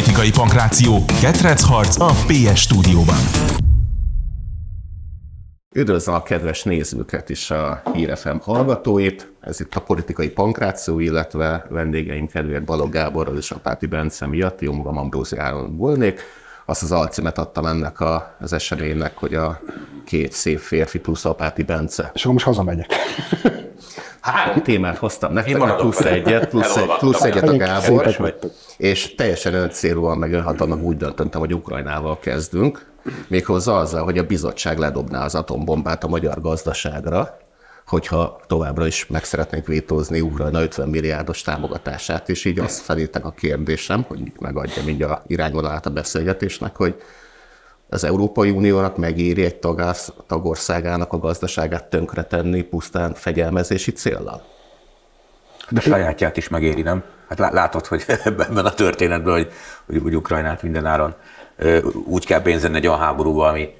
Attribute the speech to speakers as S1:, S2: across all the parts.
S1: Politikai pankráció. Ketrecharc a PS stúdióban.
S2: Üdvözlöm a kedves nézőket is a Hírefem hallgatóit. Ez itt a politikai pankráció, illetve vendégeim kedvéért Balog Gáborral és Apáti Bence miatt, jó magam Ambrózi Áron volnék. Azt az alcímet adtam ennek a, az eseménynek, hogy a két szép férfi plusz Apáti Bence.
S3: És akkor most hazamegyek.
S2: Három témát hoztam nektek, plusz egyet, plusz, egy, plusz egyet a Gábor, és teljesen öncélúan meg önhatalmak úgy döntöttem, hogy Ukrajnával kezdünk, méghozzá azzal, hogy a bizottság ledobná az atombombát a magyar gazdaságra, hogyha továbbra is meg szeretnénk vétózni Ukrajna 50 milliárdos támogatását, és így azt felírtak a kérdésem, hogy megadja mind a irányvonalát a beszélgetésnek, hogy az Európai Uniónak megéri egy tagász, tagországának a gazdaságát tönkretenni pusztán fegyelmezési céllal?
S4: De sajátját is megéri, nem? Hát látod, hogy ebben a történetben, hogy, hogy, hogy Ukrajnát minden áron úgy kell pénzni egy olyan háborúba, ami,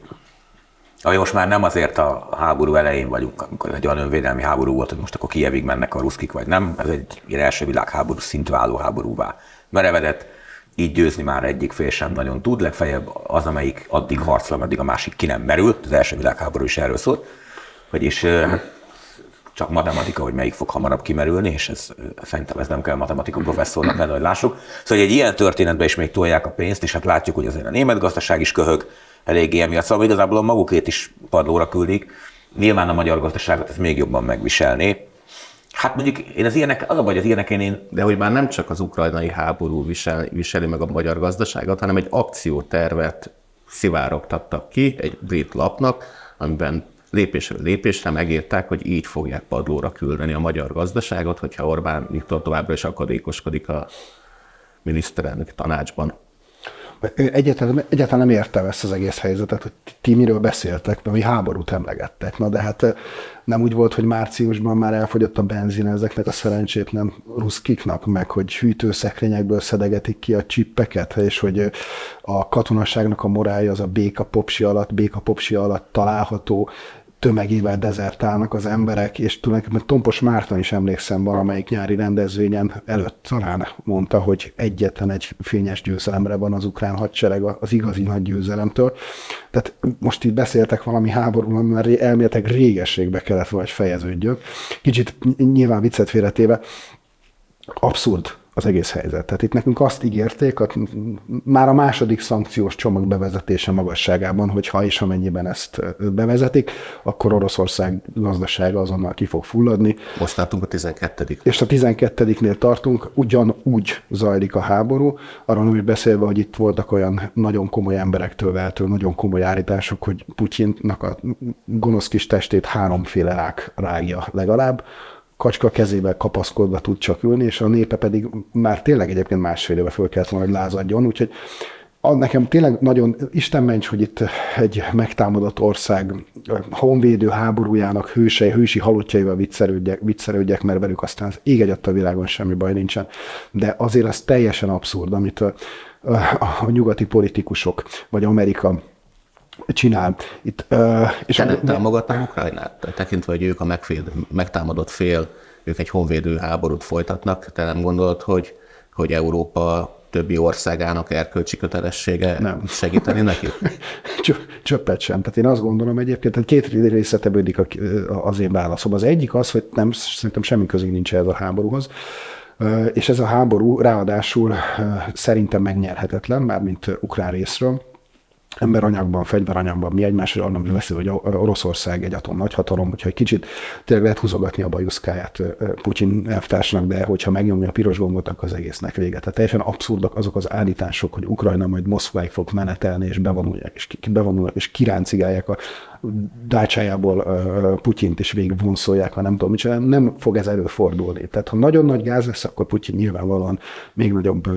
S4: ami most már nem azért a háború elején vagyunk, amikor egy olyan önvédelmi háború volt, hogy most akkor Kievig mennek a ruszkik, vagy nem. Ez egy ilyen első világháború szintű álló háborúvá merevedett. Így győzni már egyik fél sem nagyon tud, legfeljebb az, amelyik addig harcol, ameddig a másik ki nem merült. Az első világháború is erről szólt. Vagyis csak matematika, hogy melyik fog hamarabb kimerülni, és ez, szerintem ez nem kell matematika professzornak lenni, hogy lássuk. Szóval egy ilyen történetben is még tolják a pénzt, és hát látjuk, hogy azért a német gazdaság is köhög eléggé emiatt, szóval igazából a magukét is padlóra küldik. Nyilván a magyar gazdaságot ez még jobban megviselné. Hát mondjuk én az ilyenek, az a baj, az ilyenek én...
S2: De hogy már nem csak az ukrajnai háború visel, viseli meg a magyar gazdaságot, hanem egy akciótervet szivárogtattak ki egy brit lapnak, amiben lépésről lépésre megírták, hogy így fogják padlóra küldeni a magyar gazdaságot, hogyha Orbán Viktor továbbra is akadékoskodik a miniszterelnök tanácsban.
S3: Egyáltalán, egyáltalán nem értem ezt az egész helyzetet, hogy ti miről beszéltek, mert mi háborút emlegettek. Na de hát nem úgy volt, hogy márciusban már elfogyott a benzin ezeknek a szerencsétlen ruszkiknak, meg hogy hűtőszekrényekből szedegetik ki a csippeket, és hogy a katonaságnak a morálja az a béka popsi alatt, béka popsi alatt található, tömegével dezertálnak az emberek, és tulajdonképpen Tompos Márton is emlékszem valamelyik nyári rendezvényen előtt talán mondta, hogy egyetlen egy fényes győzelemre van az ukrán hadsereg az igazi nagy győzelemtől. Tehát most itt beszéltek valami háborúban, mert elméletek régességbe kellett vagy fejeződjök. Kicsit nyilván viccet félretéve, abszurd az egész helyzet. Tehát itt nekünk azt ígérték, a, már a második szankciós csomag bevezetése magasságában, hogy ha és amennyiben ezt bevezetik, akkor Oroszország gazdasága azonnal ki fog fulladni.
S2: Most tartunk a 12
S3: És a 12-nél tartunk, ugyanúgy zajlik a háború, arról úgy beszélve, hogy itt voltak olyan nagyon komoly emberektől veltől, nagyon komoly állítások, hogy Putyinnak a gonosz kis testét háromféle rák rágja legalább, kacska kezével kapaszkodva tud csak ülni, és a népe pedig már tényleg egyébként másfél éve föl kellett volna, hogy lázadjon, úgyhogy nekem tényleg nagyon Isten ments, hogy itt egy megtámadott ország honvédő háborújának hősei, hősi halottjaival viccelődjek, viccelődjek, mert velük aztán az ég egy a világon semmi baj nincsen. De azért az teljesen abszurd, amit a, a, a nyugati politikusok, vagy Amerika csinál. Itt,
S2: uh, és Te nem támogatnám Ukrajnát? Tekintve, hogy ők a megfél, megtámadott fél, ők egy honvédő háborút folytatnak, te nem gondolod, hogy, hogy Európa többi országának erkölcsi kötelessége nem. segíteni neki?
S3: Csöppet sem. Tehát én azt gondolom egyébként, hogy két része tevődik az én válaszom. Az egyik az, hogy nem, szerintem semmi közé nincs ez a háborúhoz, és ez a háború ráadásul szerintem megnyerhetetlen, mármint ukrán részről emberanyagban, fegyveranyagban mi egymásra arra beszél, hogy Oroszország egy atom nagyhatalom, hogyha egy kicsit tényleg lehet húzogatni a bajuszkáját Putyin elvtársnak, de hogyha megnyomja a piros gombot, akkor az egésznek vége. Tehát teljesen abszurdak azok az állítások, hogy Ukrajna majd Moszkváig fog menetelni, és bevonulják, és bevonulnak, és kiráncigálják a dácsájából Putyint is végig vonszolják, ha nem tudom micsoda, nem fog ez előfordulni. Tehát ha nagyon nagy gáz lesz, akkor Putyin nyilvánvalóan még nagyobb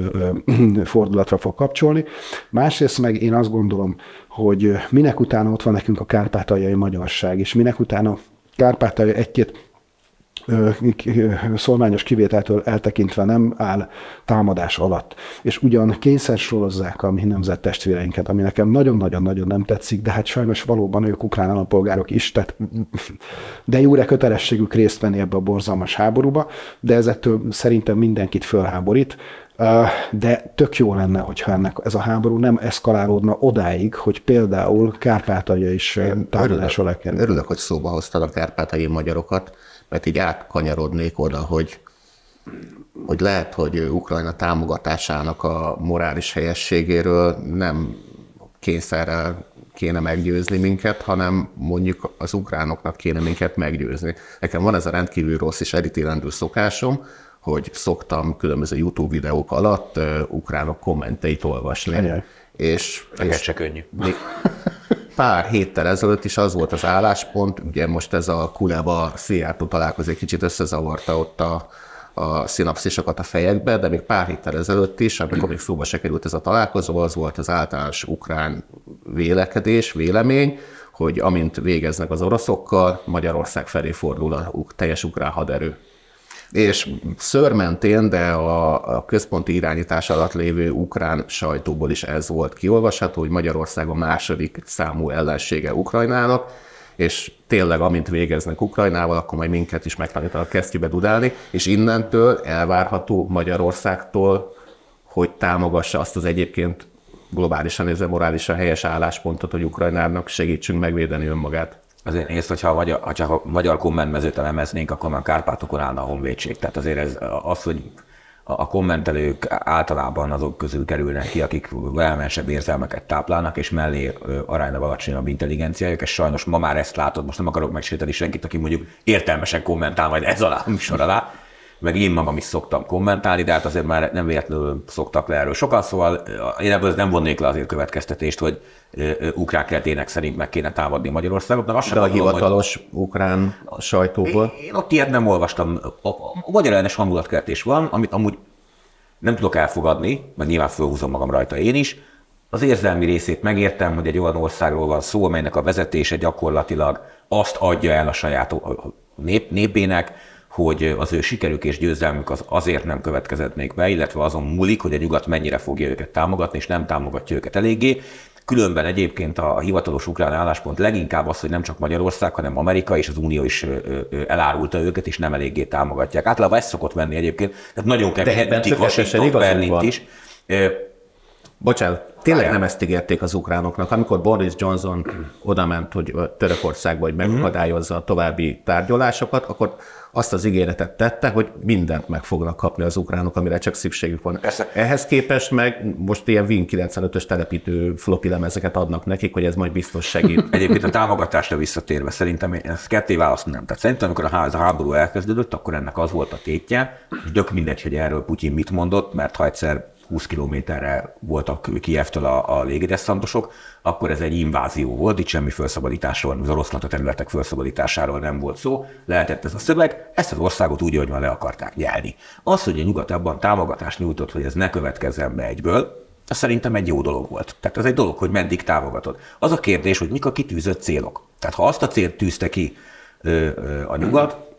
S3: fordulatra fog kapcsolni. Másrészt meg én azt gondolom, hogy minek utána ott van nekünk a kárpátaljai magyarság, és minek utána Kárpátalja egy-két szolmányos kivételtől eltekintve nem áll támadás alatt. És ugyan kényszer sorozzák a mi nemzet testvéreinket, ami nekem nagyon-nagyon-nagyon nem tetszik, de hát sajnos valóban ők ukrán állampolgárok is, tehát de jóre kötelességük részt venni ebbe a borzalmas háborúba, de ezettől szerintem mindenkit fölháborít, De tök jó lenne, hogyha ennek ez a háború nem eszkalálódna odáig, hogy például Kárpátalja is támadás alá kerül.
S2: Örülök, hogy szóba hoztad a kárpátai magyarokat, mert így átkanyarodnék oda, hogy hogy lehet, hogy Ukrajna támogatásának a morális helyességéről nem kényszerrel kéne meggyőzni minket, hanem mondjuk az ukránoknak kéne minket meggyőzni. Nekem van ez a rendkívül rossz és elítélendő szokásom, hogy szoktam különböző YouTube videók alatt uh, ukránok kommenteit olvasni.
S3: Ennyi.
S2: És,
S4: Neked se könnyű.
S2: pár héttel ezelőtt is az volt az álláspont, ugye most ez a Kuleba Szijjártó találkozik, kicsit összezavarta ott a, a szinapszisokat a fejekbe, de még pár héttel ezelőtt is, amikor még szóba se került ez a találkozó, az volt az általános ukrán vélekedés, vélemény, hogy amint végeznek az oroszokkal, Magyarország felé fordul a teljes ukrán haderő. És szörmentén, de a, a központi irányítás alatt lévő ukrán sajtóból is ez volt kiolvasható, hogy Magyarország a második számú ellensége Ukrajnának, és tényleg amint végeznek Ukrajnával, akkor majd minket is megtanítanak kesztyűbe dudálni, és innentől elvárható Magyarországtól, hogy támogassa azt az egyébként globálisan nézve morálisan helyes álláspontot, hogy Ukrajnának segítsünk megvédeni önmagát.
S4: Azért nézd, hogyha a magyar, ha csak a magyar kommentmezőt elemeznénk, akkor már Kárpátokon állna a honvédség. Tehát azért ez az, hogy a kommentelők általában azok közül kerülnek ki, akik valamensebb érzelmeket táplálnak, és mellé aránylag alacsonyabb intelligenciájuk, és sajnos ma már ezt látod, most nem akarok megsérteni senkit, aki mondjuk értelmesen kommentál majd ez alá, műsor alá, meg én magam is szoktam kommentálni, de hát azért már nem véletlenül szoktak le erről sokan, szóval én ebből nem vonnék le azért következtetést, hogy ukrán keltének szerint meg kéne támadni Magyarországot.
S2: De, de a hivatalos hogy... ukrán sajtóból?
S4: Én, én ott ilyet nem olvastam. A, a magyar ellenes hangulatkeltés van, amit amúgy nem tudok elfogadni, mert nyilván fölhúzom magam rajta én is. Az érzelmi részét megértem, hogy egy olyan országról van szó, amelynek a vezetése gyakorlatilag azt adja el a saját nép, népének, hogy az ő sikerük és győzelmük az azért nem következett még be, illetve azon múlik, hogy a nyugat mennyire fogja őket támogatni, és nem támogatja őket eléggé. Különben egyébként a hivatalos ukrán álláspont leginkább az, hogy nem csak Magyarország, hanem Amerika és az Unió is elárulta őket, és nem eléggé támogatják. Általában ezt szokott venni egyébként, tehát nagyon kevés Washington, is.
S2: Bocsánat, tényleg nem ezt ígérték az ukránoknak. Amikor Boris Johnson odament, hogy Törökországba, hogy megakadályozza a további tárgyalásokat, akkor azt az ígéretet tette, hogy mindent meg fognak kapni az ukránok, amire csak szükségük van. Persze. Ehhez képest meg most ilyen Win 95-ös telepítő floppy lemezeket adnak nekik, hogy ez majd biztos segít.
S4: Egyébként a támogatásra visszatérve szerintem ezt ketté választanám. Tehát szerintem, amikor a háború elkezdődött, akkor ennek az volt a tétje, és dök mindegy, hogy erről Putyin mit mondott, mert ha egyszer 20 kilométerre voltak Kievtől a, a légideszantosok, akkor ez egy invázió volt, itt semmi felszabadításról, az orosz NATO területek felszabadításáról nem volt szó, lehetett ez a szöveg, ezt az országot úgy, hogy már le akarták nyelni. Az, hogy a nyugat abban támogatást nyújtott, hogy ez ne következzen be egyből, az szerintem egy jó dolog volt. Tehát ez egy dolog, hogy meddig támogatod. Az a kérdés, hogy mik a kitűzött célok. Tehát ha azt a célt tűzte ki a nyugat,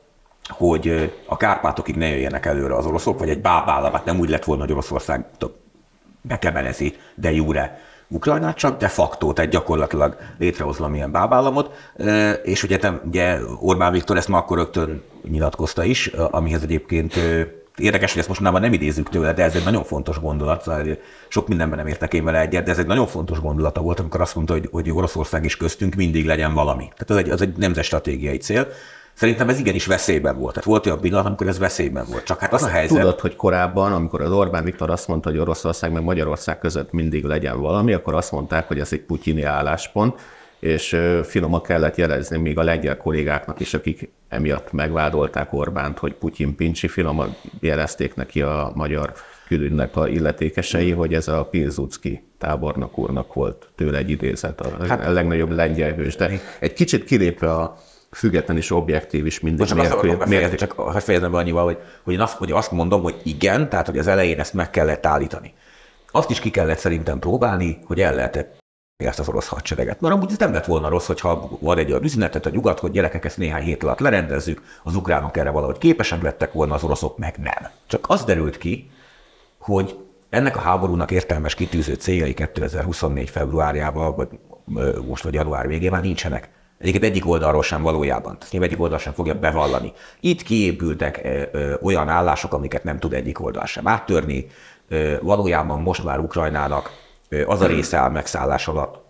S4: hogy a Kárpátokig ne jöjjenek előre az oroszok, vagy egy bábállamát nem úgy lett volna, hogy Oroszország bekebelezi de jure Ukrajnát, csak de facto, tehát gyakorlatilag létrehoz valamilyen bábállamot, és ugye, ugye Orbán Viktor ezt ma akkor rögtön nyilatkozta is, amihez egyébként érdekes, hogy ezt most már nem idézzük tőle, de ez egy nagyon fontos gondolat, szóval sok mindenben nem értek én vele egyet, de ez egy nagyon fontos gondolata volt, amikor azt mondta, hogy, hogy Oroszország is köztünk mindig legyen valami. Tehát az egy, az egy nemzetstratégiai cél. Szerintem ez igenis veszélyben volt. Tehát volt olyan pillanat, amikor ez veszélyben volt. Csak hát az a helyzet.
S2: Tudod, hogy korábban, amikor az Orbán Viktor azt mondta, hogy Oroszország meg Magyarország között mindig legyen valami, akkor azt mondták, hogy ez egy putyini álláspont, és finoman kellett jelezni még a lengyel kollégáknak is, akik emiatt megvádolták Orbánt, hogy Putyin pincsi, finoman jelezték neki a magyar külügynek a illetékesei, hogy ez a Pilzucki tábornok úrnak volt tőle egy idézet, a, hát, legnagyobb lengyel hős. De egy kicsit kilépve a független és objektív is mindig
S4: csak nélkül. Azt befejezni, csak ha fejezem be annyival, hogy, hogy, én azt, hogy azt mondom, hogy igen, tehát hogy az elején ezt meg kellett állítani. Azt is ki kellett szerintem próbálni, hogy el lehet ezt az orosz hadsereget. Mert amúgy ez nem lett volna rossz, hogyha van egy olyan üzenetet a nyugat, hogy gyerekek ezt néhány hét alatt lerendezzük, az ukránok erre valahogy képesek lettek volna, az oroszok meg nem. Csak az derült ki, hogy ennek a háborúnak értelmes kitűző céljai 2024. februárjában, vagy most vagy január végén már nincsenek. Egyébként egyik oldalról sem valójában. Nyilván egyik oldal sem fogja bevallani. Itt kiépültek olyan állások, amiket nem tud egyik oldal sem áttörni. valójában most már Ukrajnának az a része áll megszállás alatt,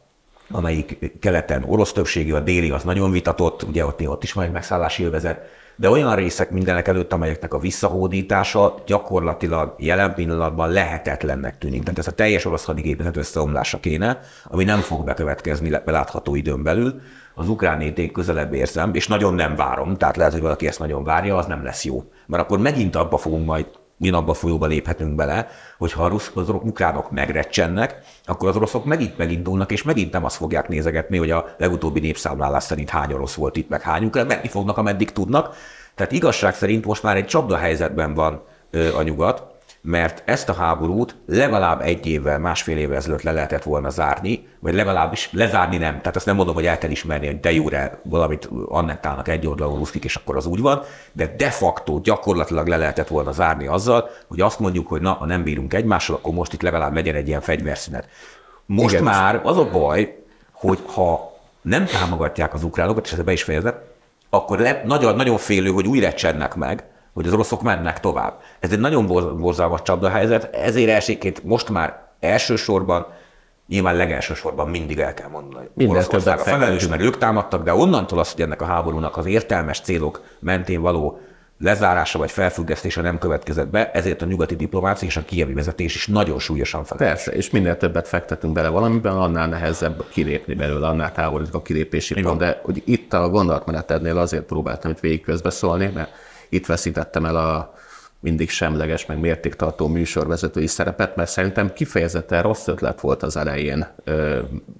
S4: amelyik keleten orosz többségű, a déli az nagyon vitatott, ugye ott, ott is van egy megszállási övezet, de olyan részek mindenek előtt, amelyeknek a visszahódítása gyakorlatilag jelen pillanatban lehetetlennek tűnik. Tehát ez a teljes orosz hadigépezet összeomlása kéne, ami nem fog bekövetkezni belátható időn belül. Az ukrán én közelebb érzem, és nagyon nem várom, tehát lehet, hogy valaki ezt nagyon várja, az nem lesz jó. Mert akkor megint abba fogunk majd abba folyóba léphetünk bele, hogy ha az ukránok megrecsennek, akkor az oroszok megint megindulnak, és megint nem azt fogják nézegetni, hogy a legutóbbi népszámlálás szerint hány orosz volt itt, meg hány ukrán, menni fognak, ameddig tudnak. Tehát igazság szerint most már egy csapda helyzetben van a nyugat, mert ezt a háborút legalább egy évvel, másfél évvel ezelőtt le lehetett volna zárni, vagy legalábbis lezárni nem. Tehát azt nem mondom, hogy el kell ismerni, hogy de jóre valamit annettálnak egy oldalon ruszkik, és akkor az úgy van, de de facto gyakorlatilag le lehetett volna zárni azzal, hogy azt mondjuk, hogy na, ha nem bírunk egymással, akkor most itt legalább legyen egy ilyen fegyverszünet. Most Igen. már az a baj, hogy ha nem támogatják az ukránokat, és ezt be is fejezem, akkor le, nagyon, nagyon félő, hogy újra csennek meg, hogy az oroszok mennek tovább. Ez egy nagyon borzalmas csapdahelyzet, ezért elsőként most már elsősorban Nyilván legelsősorban mindig el kell mondani, hogy Oroszország a felelős, mert ők támadtak, de onnantól az, hogy ennek a háborúnak az értelmes célok mentén való lezárása vagy felfüggesztése nem következett be, ezért a nyugati diplomácia és a kievi vezetés is nagyon súlyosan fel.
S2: Persze, és minél többet fektetünk bele valamiben, annál nehezebb kilépni belőle, annál távolodik a kilépési pont. De hogy itt a gondolatmenetednél azért próbáltam itt végig közbeszólni, mert itt veszítettem el a mindig semleges, meg mértéktartó műsorvezetői szerepet, mert szerintem kifejezetten rossz ötlet volt az elején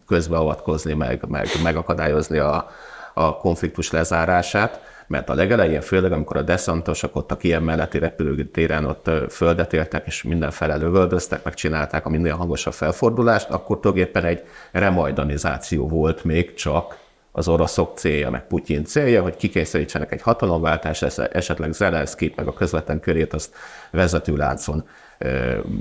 S2: közbeavatkozni, meg, meg megakadályozni a, a konfliktus lezárását, mert a legelején, főleg amikor a deszantosok ott a Kiev melletti repülőtéren ott földet értek, és mindenfele lövöldöztek, megcsinálták a minél hangosabb felfordulást, akkor tulajdonképpen egy remajdanizáció volt még csak az oroszok célja, meg Putyin célja, hogy kikényszerítsenek egy hatalomváltást, esetleg Zelenszkit, meg a közvetlen körét azt vezetőláncon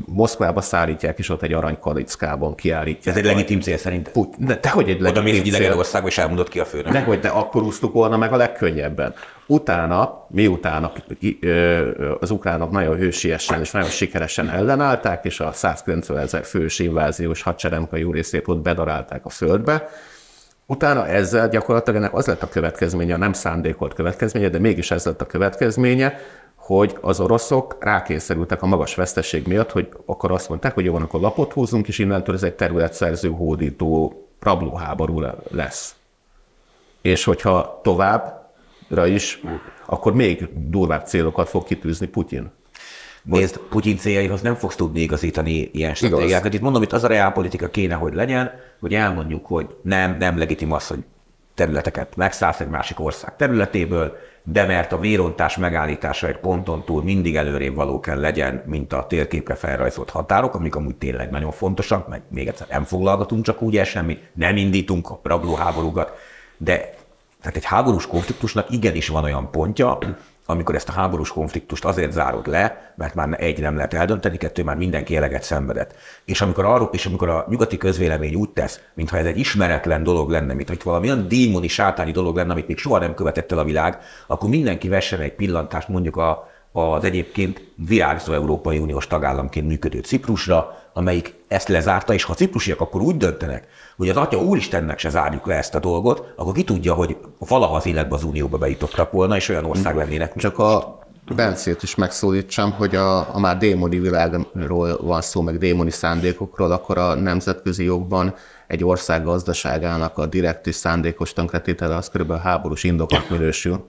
S2: Moszkvába szállítják, és ott egy aranykalickában kiállítják.
S4: Ez egy legitim cél szerint.
S2: De te hogy egy
S4: legitim Oda mész egy idegen országba, és elmondod ki a főnök.
S2: Nehogy, de akkor úsztuk volna meg a legkönnyebben. Utána, miután az ukránok nagyon hősiesen és nagyon sikeresen ellenállták, és a 190 ezer fős inváziós hadseregnek a jó részét ott bedarálták a földbe, Utána ezzel gyakorlatilag ennek az lett a következménye, a nem szándékolt következménye, de mégis ez lett a következménye, hogy az oroszok rákényszerültek a magas veszteség miatt, hogy akkor azt mondták, hogy jó van, akkor lapot húzunk, és innentől ez egy területszerző, hódító, rablóháború lesz. És hogyha továbbra is, akkor még durvább célokat fog kitűzni Putyin.
S4: Nézd, Putyin céljaihoz nem fogsz tudni igazítani ilyen stratégiákat. Itt mondom, itt az a reálpolitika kéne, hogy legyen, hogy elmondjuk, hogy nem, nem legitim az, hogy területeket megszállsz egy másik ország területéből, de mert a vérontás megállítása egy ponton túl mindig előrébb való kell legyen, mint a térképre felrajzolt határok, amik amúgy tényleg nagyon fontosak, meg még egyszer nem foglalgatunk csak úgy el semmit, nem indítunk a rablóháborúkat, de tehát egy háborús konfliktusnak igenis van olyan pontja, amikor ezt a háborús konfliktust azért zárod le, mert már egy nem lehet eldönteni, kettő már mindenki eleget szenvedett. És amikor, arról, és amikor a nyugati közvélemény úgy tesz, mintha ez egy ismeretlen dolog lenne, mint hogy valami olyan démoni, sátáni dolog lenne, amit még soha nem követett el a világ, akkor mindenki vessen egy pillantást mondjuk a, az egyébként virágzó Európai Uniós tagállamként működő Ciprusra, amelyik ezt lezárta, és ha ciprusiak akkor úgy döntenek, hogy az Atya Úristennek se zárjuk le ezt a dolgot, akkor ki tudja, hogy valaha az életbe az Unióba bejutottak volna, és olyan ország lennének.
S2: Csak a Bencét is megszólítsam, hogy a, a már démoni világról van szó, meg démoni szándékokról, akkor a nemzetközi jogban egy ország gazdaságának a direkt és szándékos tönkretétele az körülbelül háborús indokot minősül.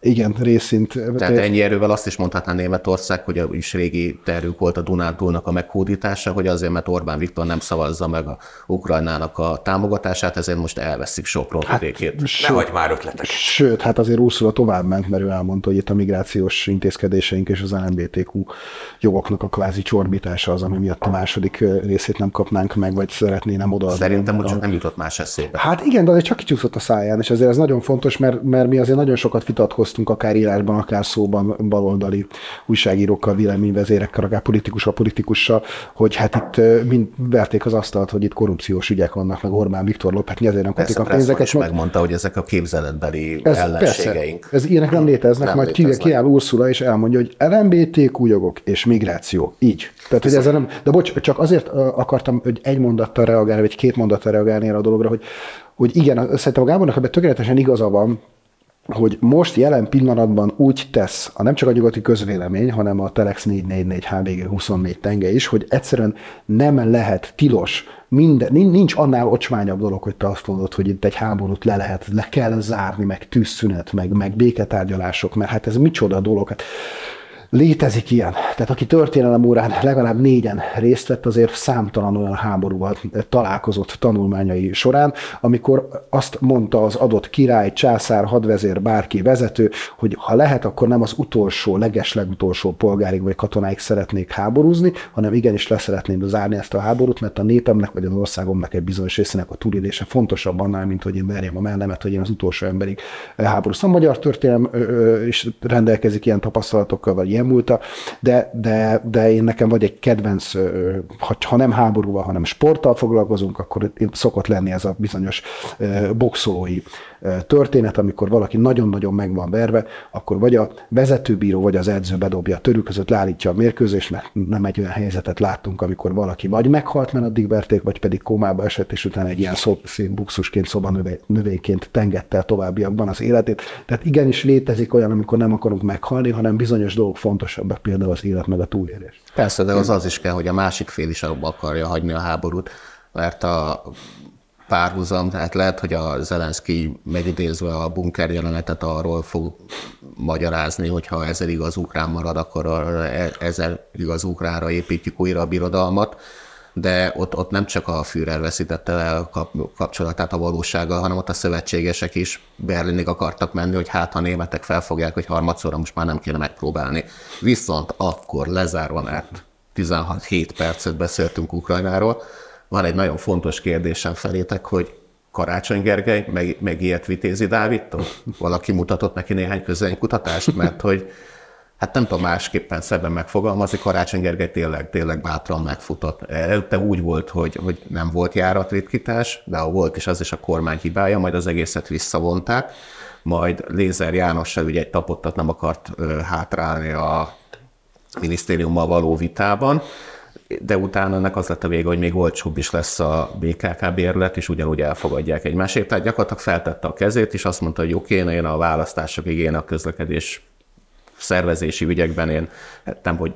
S3: Igen, részint.
S2: Tehát ennyi erővel azt is mondhatná Németország, hogy a is régi tervük volt a Dunántúlnak a meghódítása, hogy azért, mert Orbán Viktor nem szavazza meg a Ukrajnának a támogatását, ezért most elveszik Sopron hát, vidékét.
S4: Hagyj már ötletek.
S3: Sőt, hát azért Ursula tovább ment, mert ő elmondta, hogy itt a migrációs intézkedéseink és az LMBTQ jogoknak a kvázi csorbítása az, ami miatt a második részét nem kapnánk meg, vagy szeretné nem oda.
S2: Szerintem csak nem jutott más eszébe.
S3: Hát igen, de azért csak kicsúszott a száján, és ezért ez nagyon fontos, mert, mert mi azért nagyon sokat vitatkoztunk akár írásban, akár szóban baloldali újságírókkal, véleményvezérekkel, akár politikussal, politikussal, hogy hát itt mind verték az asztalt, hogy itt korrupciós ügyek vannak, meg Orbán Viktor lop, hát mi azért nem kapjuk a pénzeket.
S2: És megmondta, hogy ezek a képzeletbeli ez, ellenségeink.
S3: Persze, ez ilyenek nem léteznek, nem majd léteznek. kiáll Ursula is elmondja, hogy LMBTQ jogok és migráció. Így. Tehát, hogy ezzel nem, de bocs, csak azért akartam, hogy egy mondattal reagálni, vagy két mondattal reagálni erre a dologra, hogy, hogy igen, szerintem a Gábornak ebben tökéletesen igaza van, hogy most jelen pillanatban úgy tesz, a nem csak a nyugati közvélemény, hanem a Telex 444 HBG 24 tenge is, hogy egyszerűen nem lehet tilos, minden, nincs annál ocsmányabb dolog, hogy te azt mondod, hogy itt egy háborút le lehet, le kell zárni, meg tűzszünet, meg, meg béketárgyalások, mert hát ez micsoda dolog. Hát Létezik ilyen. Tehát aki történelem órán legalább négyen részt vett, azért számtalan olyan háborúval találkozott tanulmányai során, amikor azt mondta az adott király, császár, hadvezér, bárki vezető, hogy ha lehet, akkor nem az utolsó, leges legutolsó polgárig vagy katonáig szeretnék háborúzni, hanem igenis leszeretném zárni ezt a háborút, mert a népemnek vagy az országomnak egy bizonyos részének a túlélése fontosabb annál, mint hogy én verjem a mellemet, hogy én az utolsó emberig háborúzom. A magyar történelem is rendelkezik ilyen tapasztalatokkal, vagy ilyen múlta, de, de, de én nekem vagy egy kedvenc, ha, nem háborúval, hanem sporttal foglalkozunk, akkor szokott lenni ez a bizonyos boxolói történet, amikor valaki nagyon-nagyon meg van verve, akkor vagy a vezetőbíró, vagy az edző bedobja a törő között, leállítja a mérkőzést, mert nem egy olyan helyzetet láttunk, amikor valaki vagy meghalt, mert addig verték, vagy pedig kómába esett, és utána egy ilyen szép buxusként, szobanövényként tengette el továbbiakban az életét. Tehát igenis létezik olyan, amikor nem akarunk meghalni, hanem bizonyos dolgok fontosabbak, például az élet meg a túlélés.
S2: Persze, de az az is kell, hogy a másik fél is abba akarja hagyni a háborút, mert a párhuzam, tehát lehet, hogy a Zelenszky megidézve a bunker jelenetet arról fog magyarázni, hogy ha ezer igaz ukrán marad, akkor ezer igaz ukránra építjük újra a birodalmat, de ott, ott nem csak a Führer veszítette el kapcsolatát a valósággal, hanem ott a szövetségesek is Berlinig akartak menni, hogy hát a németek felfogják, hogy harmadszorra most már nem kéne megpróbálni. Viszont akkor lezárva, mert 16 7 percet beszéltünk Ukrajnáról, van egy nagyon fontos kérdésem felétek, hogy Karácsony Gergely meg, meg ilyet vitézi Dávidtól? Valaki mutatott neki néhány közönykutatást, mert hogy hát nem tudom másképpen szebben megfogalmazni, Karácsony Gergely tényleg, tényleg bátran megfutott. Előtte úgy volt, hogy, hogy nem volt járatritkítás, de ha volt is, az is a kormány hibája, majd az egészet visszavonták, majd Lézer Jánossal ugye egy tapottat nem akart hátrálni a minisztériummal való vitában, de utána ennek az lett a vége, hogy még olcsóbb is lesz a BKK bérlet, és ugyanúgy elfogadják egymásért. Tehát gyakorlatilag feltette a kezét, és azt mondta, hogy oké, én a választásokig, én a közlekedés szervezési ügyekben én hát nem, hogy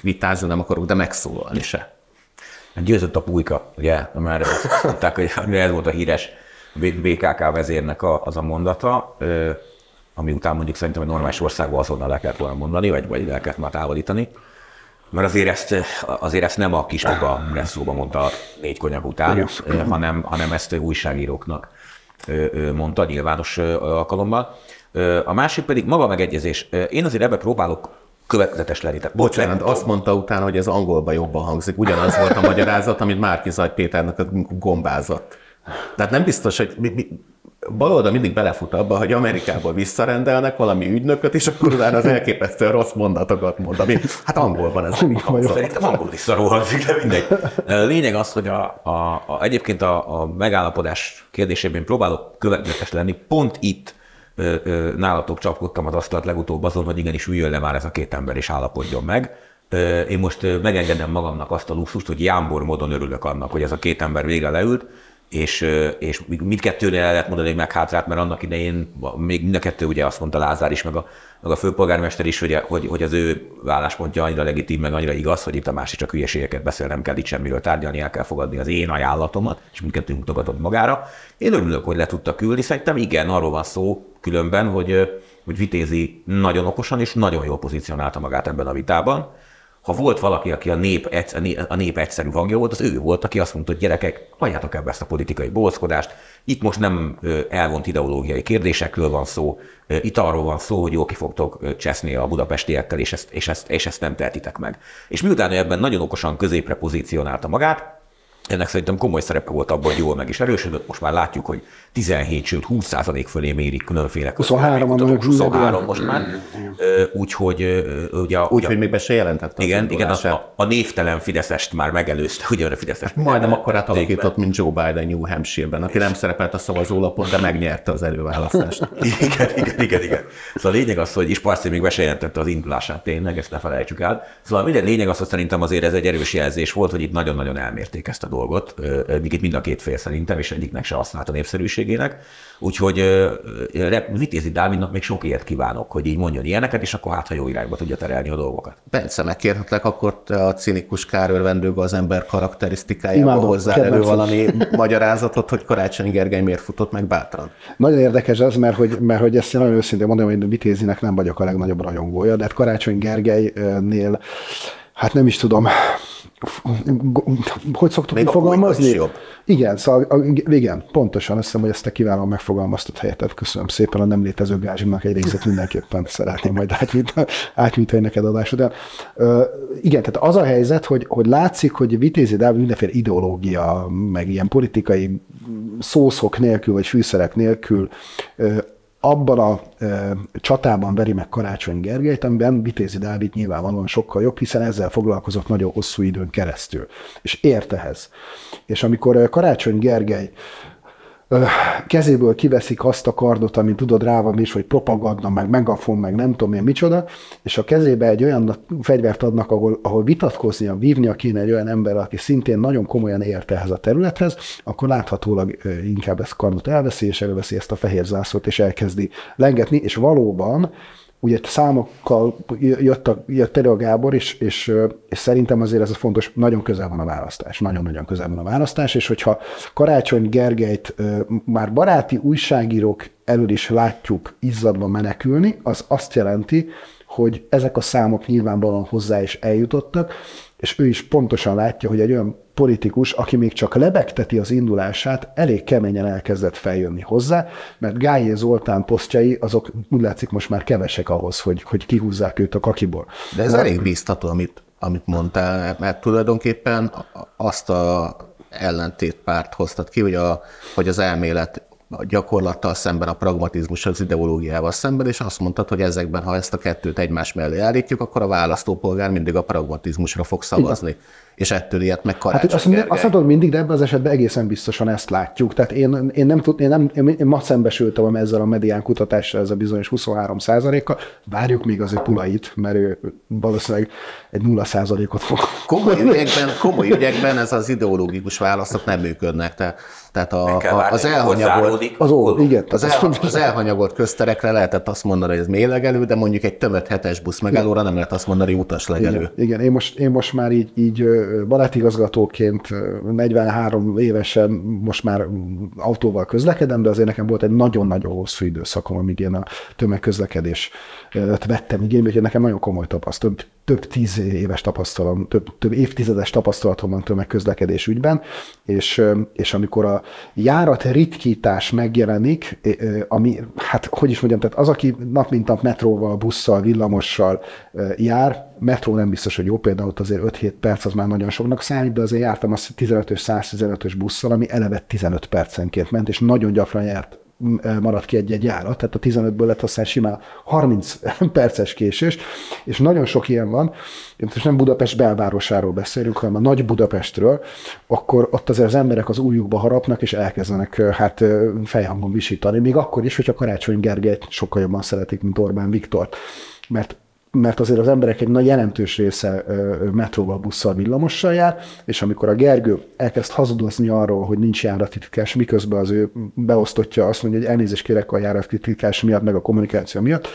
S2: vitázni nem akarok, de megszólalni se.
S4: Hát győzött a pulyka, ugye, már mondták, hogy ez volt a híres BKK vezérnek a, az a mondata, ami után mondjuk szerintem egy normális országban azonnal le kellett volna mondani, vagy, vagy le kellett már távolítani. Mert azért ezt, azért ezt nem a kis maga presszóban mondta négy konyak után, hanem, hanem ezt újságíróknak mondta nyilvános alkalommal. A másik pedig maga megegyezés. Én azért ebbe próbálok következetes lenni. Tehát,
S2: Bocsánat, azt mondta utána, hogy ez angolban jobban hangzik. Ugyanaz volt a magyarázat, amit Márki Zaj Péternek gombázott. Tehát nem biztos, hogy mi, mi, baloldal mindig belefut abba, hogy Amerikából visszarendelnek valami ügynököt, és akkor utána az elképesztően rossz mondatokat mond, ami hát angolban ez
S4: nem. Szerintem angol is szarul hangzik, de mindegy. Lényeg az, hogy a, a, a, egyébként a, a megállapodás kérdésében próbálok következetes lenni, pont itt ö, ö, nálatok csapkodtam az asztalt legutóbb azon, hogy igenis üljön le már ez a két ember és állapodjon meg. Én most megengedem magamnak azt a luxust, hogy jámbor módon örülök annak, hogy ez a két ember végre leült, és, és mindkettőnél el lehet mondani, hogy meghátrált, mert annak idején még mind a kettő ugye azt mondta Lázár is, meg a, meg a főpolgármester is, hogy, hogy, hogy az ő válláspontja annyira legitim, meg annyira igaz, hogy itt a másik csak hülyeségeket beszél, nem kell itt semmiről tárgyalni, el kell fogadni az én ajánlatomat, és mindkettő mutogatott magára. Én örülök, hogy le tudta küldni, szerintem igen, arról van szó különben, hogy, hogy Vitézi nagyon okosan és nagyon jól pozícionálta magát ebben a vitában ha volt valaki, aki a nép, a nép egyszerű hangja volt, az ő volt, aki azt mondta, hogy gyerekek, hagyjátok ebbe ezt a politikai bolszkodást. Itt most nem elvont ideológiai kérdésekről van szó, itt arról van szó, hogy jól ki fogtok cseszni a budapestiekkel, és ezt, és ezt, és ezt nem tehetitek meg. És miután ebben nagyon okosan középre pozícionálta magát, ennek szerintem komoly szerepe volt abban, hogy jól meg is erősödött. Most már látjuk, hogy 17, sőt 20 százalék fölé mérik különféle
S3: 23
S4: a 23 most már. Úgyhogy ugye...
S2: Úgyhogy még be se jelentett.
S4: Igen, igen a, a, névtelen Fideszest már megelőzte, ugye a Fideszest.
S2: Majdnem akkor átalakított, mint Joe Biden New Hampshire-ben, aki nem szerepelt a szavazólapon, de megnyerte az előválasztást.
S4: igen, igen, igen, igen. Szóval a lényeg az, hogy Isparci még be se jelentette az indulását tényleg, ezt ne felejtsük el. Szóval minden lényeg az, hogy szerintem azért ez egy erős jelzés volt, hogy itt nagyon-nagyon elmérték ezt a dolgot, míg itt mind a két fél szerintem, és egyiknek se azt a népszerűségének. Úgyhogy Vitézi Dávidnak még sok ért kívánok, hogy így mondjon ilyeneket, és akkor hát, ha jó irányba tudja terelni a dolgokat.
S2: Persze, megkérhetlek akkor a cinikus kárőrvendőg az ember karakterisztikájába hozzá elő valami magyarázatot, hogy Karácsony Gergely miért futott meg bátran.
S3: Nagyon érdekes ez, mert hogy, mert hogy ezt én nagyon őszintén mondom, hogy Vitézinek nem vagyok a legnagyobb rajongója, de hát Karácsony Gergelynél hát nem is tudom, hogy szoktuk Még fogalmazni? Jobb. Igen, szóval, igen, pontosan azt hiszem, hogy ezt a kiválóan megfogalmaztat helyetet. Köszönöm szépen a nem létező gázsimnak egy részét mindenképpen szeretném majd átnyújtani neked adás után. Uh, igen, tehát az a helyzet, hogy, hogy látszik, hogy Vitézi Dávid mindenféle ideológia, meg ilyen politikai szószok nélkül, vagy fűszerek nélkül uh, abban a e, csatában veri meg Karácsony Gergelyt, amiben Vitézi Dávid nyilvánvalóan sokkal jobb, hiszen ezzel foglalkozott nagyon hosszú időn keresztül, és ért ehhez. És amikor Karácsony Gergely kezéből kiveszik azt a kardot, amit tudod rá van is, hogy propaganda, meg megafon, meg nem tudom én micsoda, és a kezébe egy olyan fegyvert adnak, ahol, ahol vitatkoznia, vívnia kéne egy olyan ember, aki szintén nagyon komolyan ért ehhez a területhez, akkor láthatólag inkább ezt kardot elveszi, és előveszi ezt a fehér zászlót, és elkezdi lengetni, és valóban ugye számokkal jött, a, jött elő a Gábor, és, és, és szerintem azért ez a fontos, nagyon közel van a választás, nagyon-nagyon közel van a választás, és hogyha Karácsony Gergelyt már baráti újságírók elől is látjuk izzadva menekülni, az azt jelenti, hogy ezek a számok nyilvánvalóan hozzá is eljutottak, és ő is pontosan látja, hogy egy olyan politikus, aki még csak lebegteti az indulását, elég keményen elkezdett feljönni hozzá, mert Gályé Zoltán posztjai azok úgy látszik most már kevesek ahhoz, hogy, hogy kihúzzák őt a kakiból.
S2: De ez elég biztató, amit, amit mondtál, mert tulajdonképpen azt a ellentétpárt hoztat ki, hogy, a, hogy az elmélet a gyakorlattal szemben, a pragmatizmus az ideológiával szemben, és azt mondtad, hogy ezekben, ha ezt a kettőt egymás mellé állítjuk, akkor a választópolgár mindig a pragmatizmusra fog szavazni. Igen és ettől ilyet meg Karácsony hát,
S3: azt, Gergely. azt mondod mindig, de ebben az esetben egészen biztosan ezt látjuk. Tehát én, én nem tud, én, nem, én, én ma szembesültem ezzel a medián kutatással, ez a bizonyos 23 kal Várjuk még az ő pulait, mert ő valószínűleg egy 0 ot fog.
S2: Komoly ügyekben, komoly ügyekben ez az ideológikus válaszok nem működnek. Tehát tehát a, a, az elhanyagolt,
S3: az, ó, igen,
S2: az, el, az elhanyagolt közterekre lehetett azt mondani, hogy ez mélegelő, de mondjuk egy tömött hetes busz megállóra nem lehet azt mondani, hogy utas legelő.
S3: Igen, igen. Én, most, én most már így, így barátigazgatóként 43 évesen most már autóval közlekedem, de azért nekem volt egy nagyon-nagyon hosszú időszakom, amíg én a tömegközlekedés vettem igénybe, úgyhogy nekem nagyon komoly tapasztalat, több, több tíz éves tapasztalat, több, több évtizedes tapasztalatom van tömegközlekedés ügyben, és, és amikor a járat ritkítás megjelenik, ami, hát hogy is mondjam, tehát az, aki nap mint nap metróval, busszal, villamossal jár, metró nem biztos, hogy jó, például ott azért 5-7 perc az már nagyon soknak számít, de azért jártam azt 15-ös, 115-ös busszal, ami eleve 15 percenként ment, és nagyon gyakran járt maradt ki egy-egy járat, tehát a 15-ből lett aztán simán 30 perces késés, és nagyon sok ilyen van, most nem Budapest belvárosáról beszélünk, hanem a nagy Budapestről, akkor ott azért az emberek az újukba harapnak, és elkezdenek hát fejhangon visítani, még akkor is, hogyha Karácsony Gergelyt sokkal jobban szeretik, mint Orbán Viktor. Mert mert azért az emberek egy nagy jelentős része metróval, busszal, villamossal jár, és amikor a Gergő elkezd hazudozni arról, hogy nincs járatitkás, miközben az ő beosztottja azt mondja, hogy elnézést kérek a járatitkás miatt, meg a kommunikáció miatt,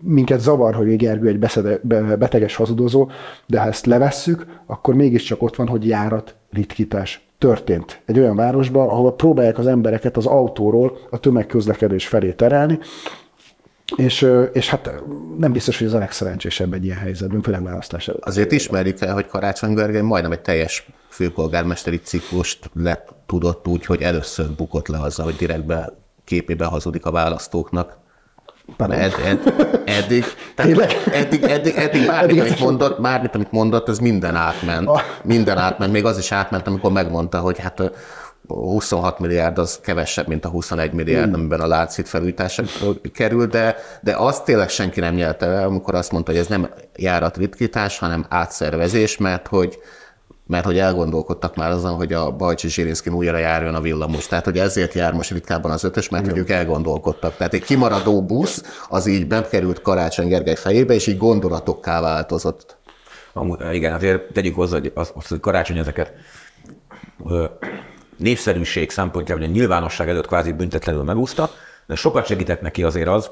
S3: minket zavar, hogy Gergő egy beszede, beteges hazudozó, de ha ezt levesszük, akkor mégiscsak ott van, hogy járat ritkítás történt egy olyan városban, ahol próbálják az embereket az autóról a tömegközlekedés felé terelni, és, és hát nem biztos, hogy ez a legszerencsésebb egy ilyen helyzetben, főleg választás előtt.
S2: Azért ismerjük el, hogy Karácsony Gergely majdnem egy teljes főpolgármesteri ciklust le tudott úgy, hogy először bukott le azzal, hogy direktbe képébe hazudik a választóknak. Ed, ed, eddig, tehát eddig, eddig, eddig bármit, amit mondott, bármit, amit mondott, ez minden átment. Ah. Minden átment, még az is átment, amikor megmondta, hogy hát 26 milliárd az kevesebb, mint a 21 milliárd, amiben a látszik felújításra kerül, de, de azt tényleg senki nem nyelte el, amikor azt mondta, hogy ez nem járatritkítás, hanem átszervezés, mert hogy mert hogy elgondolkodtak már azon, hogy a Bajcsi Zsirinszkin újra járjon a villamos. Tehát, hogy ezért jár most ritkábban az ötös, mert hogy ők elgondolkodtak. Tehát egy kimaradó busz, az így bekerült Karácsony Gergely fejébe, és így gondolatokká változott.
S4: Amúgy, igen, azért tegyük hozzá, hogy az, az, hogy Karácsony ezeket népszerűség szempontjából, a nyilvánosság előtt kvázi büntetlenül megúszta, de sokat segített neki azért az,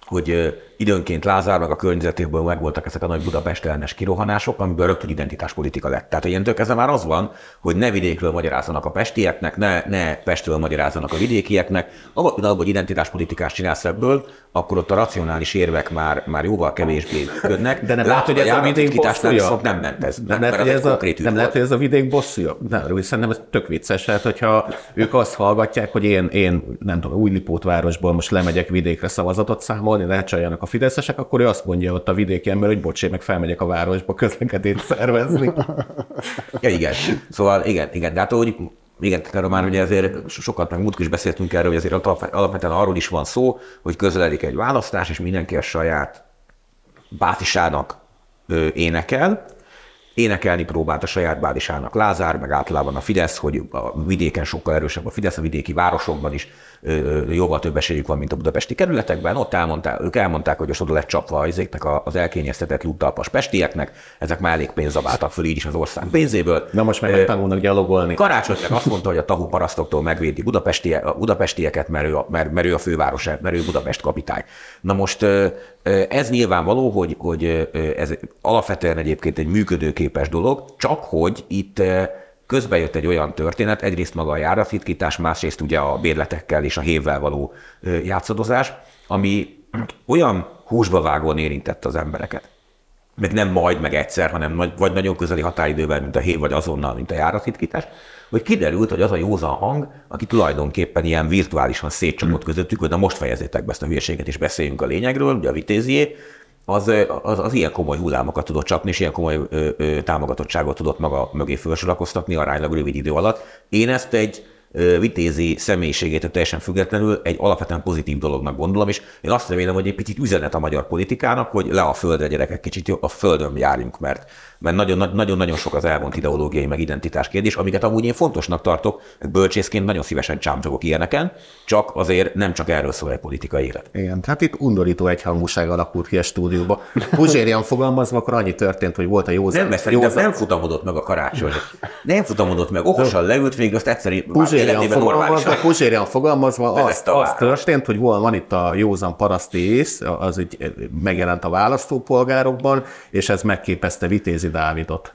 S4: hogy időnként Lázár meg a környezetéből megvoltak ezek a nagy Budapest ellenes kirohanások, amiből rögtön identitáspolitika lett. Tehát ilyentől kezdve már az van, hogy ne vidékről magyarázzanak a pestieknek, ne, ne Pestről magyarázzanak a vidékieknek. Abban, hogy identitáspolitikást csinálsz ebből, akkor ott a racionális érvek már, már jóval kevésbé ködnek.
S2: De nem lehet, hogy ez a vidék bosszúja?
S4: Nem ment ez.
S2: Nem, lehet, hogy ez a, nem lehet, hogy ez a vidék bosszúja? Nem, szerintem ez tök vicces. Tehát, hogyha ők azt hallgatják, hogy én, én nem tudom, Újlipót városból most lemegyek vidékre szavazatot számolni, ne csaljanak a fideszesek, akkor ő azt mondja ott a vidéki ember, hogy bocsé, meg felmegyek a városba közlekedést szervezni.
S4: ja, igen. Szóval igen, igen. De hát úgy, igen, erről már ugye ezért sokat meg múltkor is beszéltünk erről, hogy azért alapvetően arról is van szó, hogy közeledik egy választás, és mindenki a saját bátisának énekel, énekelni próbált a saját bádisának Lázár, meg általában a Fidesz, hogy a vidéken sokkal erősebb a Fidesz, a vidéki városokban is jóval több esélyük van, mint a budapesti kerületekben. Ott elmondták, ők elmondták, hogy oda lett csapva az az elkényeztetett lúttalpas pestieknek, ezek már elég pénzt zabáltak föl így is az ország pénzéből.
S2: Na most meg tanulnak gyalogolni.
S4: Karácsony azt mondta, hogy a tahu parasztoktól megvédi budapesti, a budapestieket, mert ő, a, mert, mert ő a főváros, mert ő Budapest kapitány. Na most ez nyilvánvaló, hogy, hogy ez alapvetően egyébként egy működőképes dolog, csak hogy itt közben jött egy olyan történet, egyrészt maga a járatritkítás, másrészt ugye a bérletekkel és a hévvel való játszadozás, ami olyan húsba vágóan érintette az embereket. Meg nem majd, meg egyszer, hanem vagy nagyon közeli határidővel, mint a hév, vagy azonnal, mint a járatritkítás, hogy kiderült, hogy az a józan hang, aki tulajdonképpen ilyen virtuálisan szétcsapott közöttük, hogy na most fejezzétek be ezt a hülyeséget, és beszéljünk a lényegről, ugye a vitézié, az, az, az ilyen komoly hullámokat tudott csapni, és ilyen komoly ö, ö, támogatottságot tudott maga mögé felsorakoztatni aránylag rövid idő alatt. Én ezt egy vitézi személyiségét teljesen függetlenül egy alapvetően pozitív dolognak gondolom, és én azt remélem, hogy egy picit üzenet a magyar politikának, hogy le a földre gyerekek, kicsit a földön járjunk, mert mert nagyon-nagyon sok az elvont ideológiai meg identitás kérdés, amiket amúgy én fontosnak tartok, bölcsészként nagyon szívesen csámcsogok ilyeneken, csak azért nem csak erről szól egy politikai élet.
S2: Igen, tehát itt undorító egyhangúság alakult ki a stúdióba. Puzsérian fogalmazva, akkor annyi történt, hogy volt a józan.
S4: Nem, mert józan... nem futamodott meg a karácsony. Nem futamodott meg, okosan leült, még azt egyszerű
S2: Puzsérian fogalmazva, Puzsérian fogalmazva az, az történt, hogy van itt a józan paraszti ész, az így megjelent a választópolgárokban, és ez megképezte Vitézi Dávidot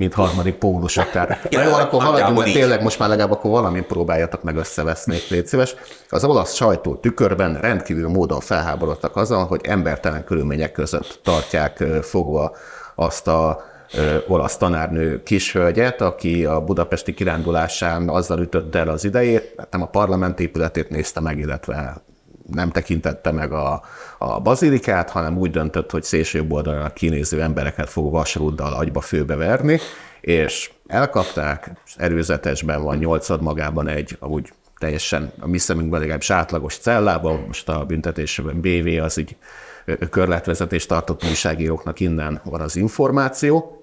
S2: mint harmadik pólusok. Tehát, ja, jó, akkor haladjunk, tényleg most már legalább akkor valamint próbáljatok meg összeveszni, légy szíves. Az olasz sajtó tükörben rendkívül módon felháborodtak azon, hogy embertelen körülmények között tartják fogva azt a ö, olasz tanárnő kishölgyet, aki a budapesti kirándulásán azzal ütötte el az idejét, nem a parlament épületét nézte meg, illetve nem tekintette meg a, a bazilikát, hanem úgy döntött, hogy szélső oldalra kinéző embereket fog vasrúddal agyba főbe verni, és elkapták, erőzetesben van nyolcad magában egy, amúgy teljesen a mi szemünkben legalábbis átlagos cellában, most a büntetésben BV az így körletvezetést tartott újságíróknak innen van az információ,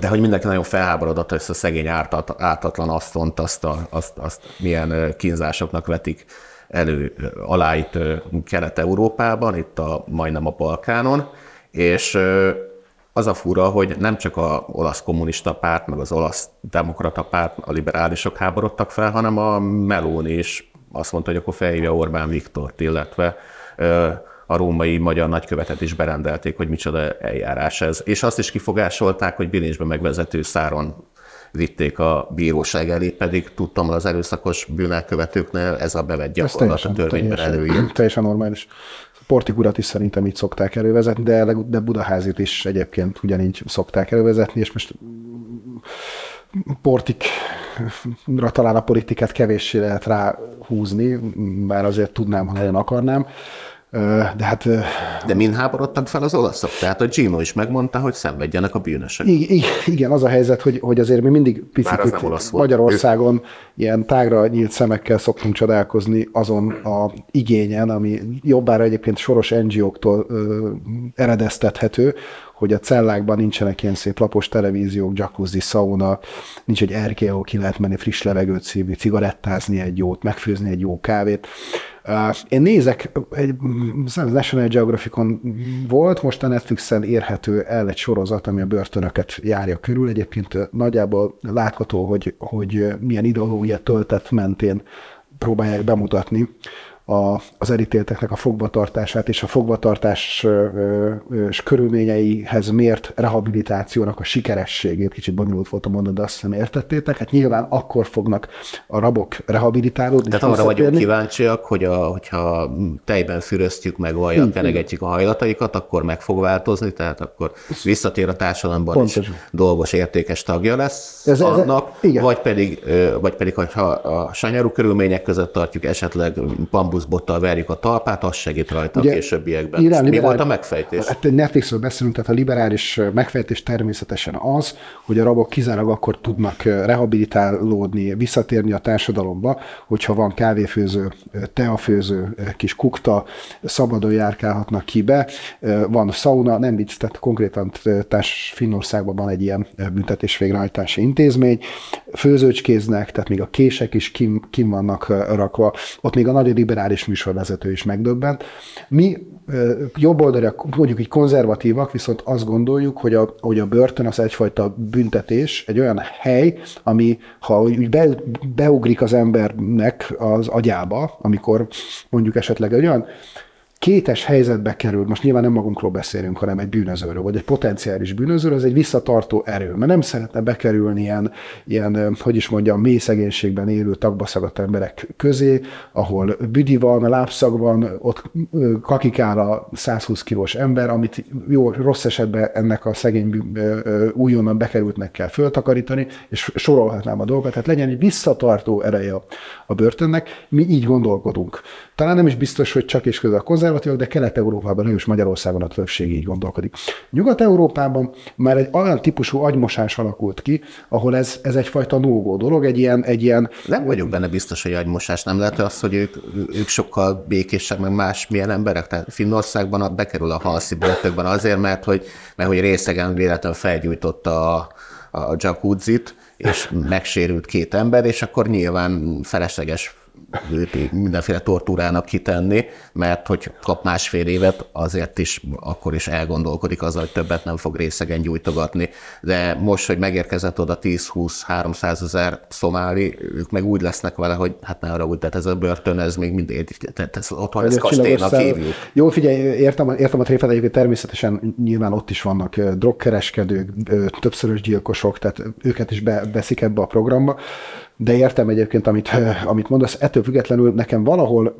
S2: de hogy mindenki nagyon felháborodott, hogy ezt a szegény ártat, ártatlan azt, a, azt, azt milyen kínzásoknak vetik elő alá itt Kelet-Európában, itt a, majdnem a Balkánon, és az a fura, hogy nem csak a olasz kommunista párt, meg az olasz demokrata párt, a liberálisok háborodtak fel, hanem a Meloni is azt mondta, hogy akkor felhívja Orbán Viktort, illetve a római magyar nagykövetet is berendelték, hogy micsoda eljárás ez. És azt is kifogásolták, hogy bilincsbe megvezető száron vitték a bíróság elé, pedig tudtam az erőszakos bűnelkövetőknél ez a bevett gyakorlat a törvényben előírt.
S3: Teljesen normális. Portikurat is szerintem így szokták elővezetni, de, de Budaházit is egyébként ugyanígy szokták elővezetni, és most portikra talán a politikát kevéssé lehet ráhúzni, bár azért tudnám, ha nagyon akarnám. De hát...
S2: De mind háborodtak fel az olaszok? Tehát a Gino is megmondta, hogy szenvedjenek a bűnösök.
S3: Igen, az a helyzet, hogy, hogy azért mi mindig picit Magyarországon ilyen tágra nyílt szemekkel szoktunk csodálkozni azon a igényen, ami jobbára egyébként soros NGO-któl eredeztethető, hogy a cellákban nincsenek ilyen szép lapos televíziók, jacuzzi, sauna, nincs egy erkély, ahol ki lehet menni friss levegőt szívni, cigarettázni egy jót, megfőzni egy jó kávét. Én nézek, egy National Geographicon volt, most a Netflixen érhető el egy sorozat, ami a börtönöket járja körül. Egyébként nagyjából látható, hogy, hogy milyen ideológia töltet mentén próbálják bemutatni a, az elítélteknek a fogvatartását és a fogvatartás körülményeihez mért rehabilitációnak a sikerességét, kicsit bonyolult volt a mondani, de azt hiszem értettétek, hát nyilván akkor fognak a rabok rehabilitálódni.
S2: Tehát arra vagyunk kíváncsiak, hogy a, hogyha tejben füröztjük meg, vajjal kenegetjük a hajlataikat, akkor meg fog változni, tehát akkor visszatér a társadalomban Pontosan. is dolgos, értékes tagja lesz ez, annak, ez, igen. vagy pedig, vagy pedig, hogyha a sanyarú körülmények között tartjuk esetleg bambu bambuszbottal verjük a talpát, az segít rajta Ugye, a későbbiekben. Irán, Mi volt a megfejtés?
S3: Hát Netflixről beszélünk, tehát a liberális megfejtés természetesen az, hogy a rabok kizárólag akkor tudnak rehabilitálódni, visszatérni a társadalomba, hogyha van kávéfőző, teafőző, kis kukta, szabadon járkálhatnak ki be, van sauna, nem vicc, tehát konkrétan társ Finnországban van egy ilyen büntetés végrehajtási intézmény, főzőcskéznek, tehát még a kések is kim, kim vannak rakva, ott még a nagy liberális liberális műsorvezető is megdöbbent. Mi jobboldaliak, mondjuk így konzervatívak, viszont azt gondoljuk, hogy a, hogy a börtön az egyfajta büntetés, egy olyan hely, ami ha úgy be, beugrik az embernek az agyába, amikor mondjuk esetleg egy olyan kétes helyzetbe kerül, most nyilván nem magunkról beszélünk, hanem egy bűnözőről, vagy egy potenciális bűnözőről, az egy visszatartó erő, mert nem szeretne bekerülni ilyen, ilyen hogy is mondjam, mély szegénységben élő tagbaszagadt emberek közé, ahol büdi van, lábszag van, ott kakikál a 120 kilós ember, amit jó, rossz esetben ennek a szegény újonnan bekerültnek kell föltakarítani, és sorolhatnám a dolgokat, tehát legyen egy visszatartó ereje a, börtönnek, mi így gondolkodunk. Talán nem is biztos, hogy csak és közül a konzervatívok, de Kelet-Európában, és Magyarországon a többség így gondolkodik. Nyugat-Európában már egy olyan típusú agymosás alakult ki, ahol ez, ez egyfajta nógó dolog, egy ilyen, egy ilyen...
S2: Nem vagyok benne biztos, hogy agymosás. Nem lehet az, hogy ők, ők sokkal békések, meg más milyen emberek. Tehát Finnországban a, bekerül a halszi börtökben azért, mert hogy, mert hogy részegen véletlenül felgyújtotta a, a jacuzzit, és megsérült két ember, és akkor nyilván felesleges őt mindenféle tortúrának kitenni, mert hogy kap másfél évet, azért is akkor is elgondolkodik azzal, hogy többet nem fog részegen gyújtogatni. De most, hogy megérkezett oda 10-20-300 ezer szomáli, ők meg úgy lesznek vele, hogy hát ne arra úgy, tehát ez a börtön, ez még mindig, tehát ez otthon, ez kastélynak hívjuk.
S3: Jó, figyelj, értem, értem a tréfet, egyébként természetesen nyilván ott is vannak drogkereskedők, többszörös gyilkosok, tehát őket is beszik ebbe a programba de értem egyébként, amit, amit mondasz, ettől függetlenül nekem valahol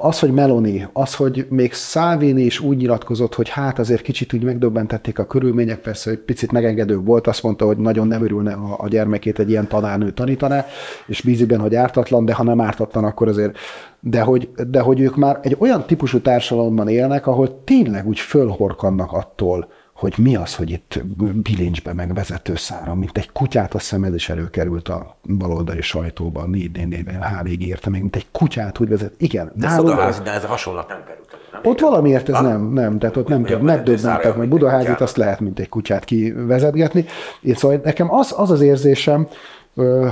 S3: az, hogy Meloni, az, hogy még Szávini is úgy nyilatkozott, hogy hát azért kicsit úgy megdöbbentették a körülmények, persze egy picit megengedő volt, azt mondta, hogy nagyon nem örülne a, a gyermekét egy ilyen tanárnő tanítaná, és bíziben, hogy ártatlan, de ha nem ártatlan, akkor azért de hogy, de hogy ők már egy olyan típusú társadalomban élnek, ahol tényleg úgy fölhorkannak attól, hogy mi az, hogy itt bilincsbe meg vezetőszára, mint egy kutyát, a szemed is előkerült a baloldali sajtóban, négy négy HVG érte meg, mint egy kutyát úgy vezet. Igen.
S4: De Budaházi, de ez a hasonlat nem került.
S3: Nem ott valamiért ez ah. nem, nem, tehát ott nem, nem, nem döbbentek meg. Budaházit azt lehet, mint egy kutyát kivezetgetni. Én szóval nekem az az, az érzésem,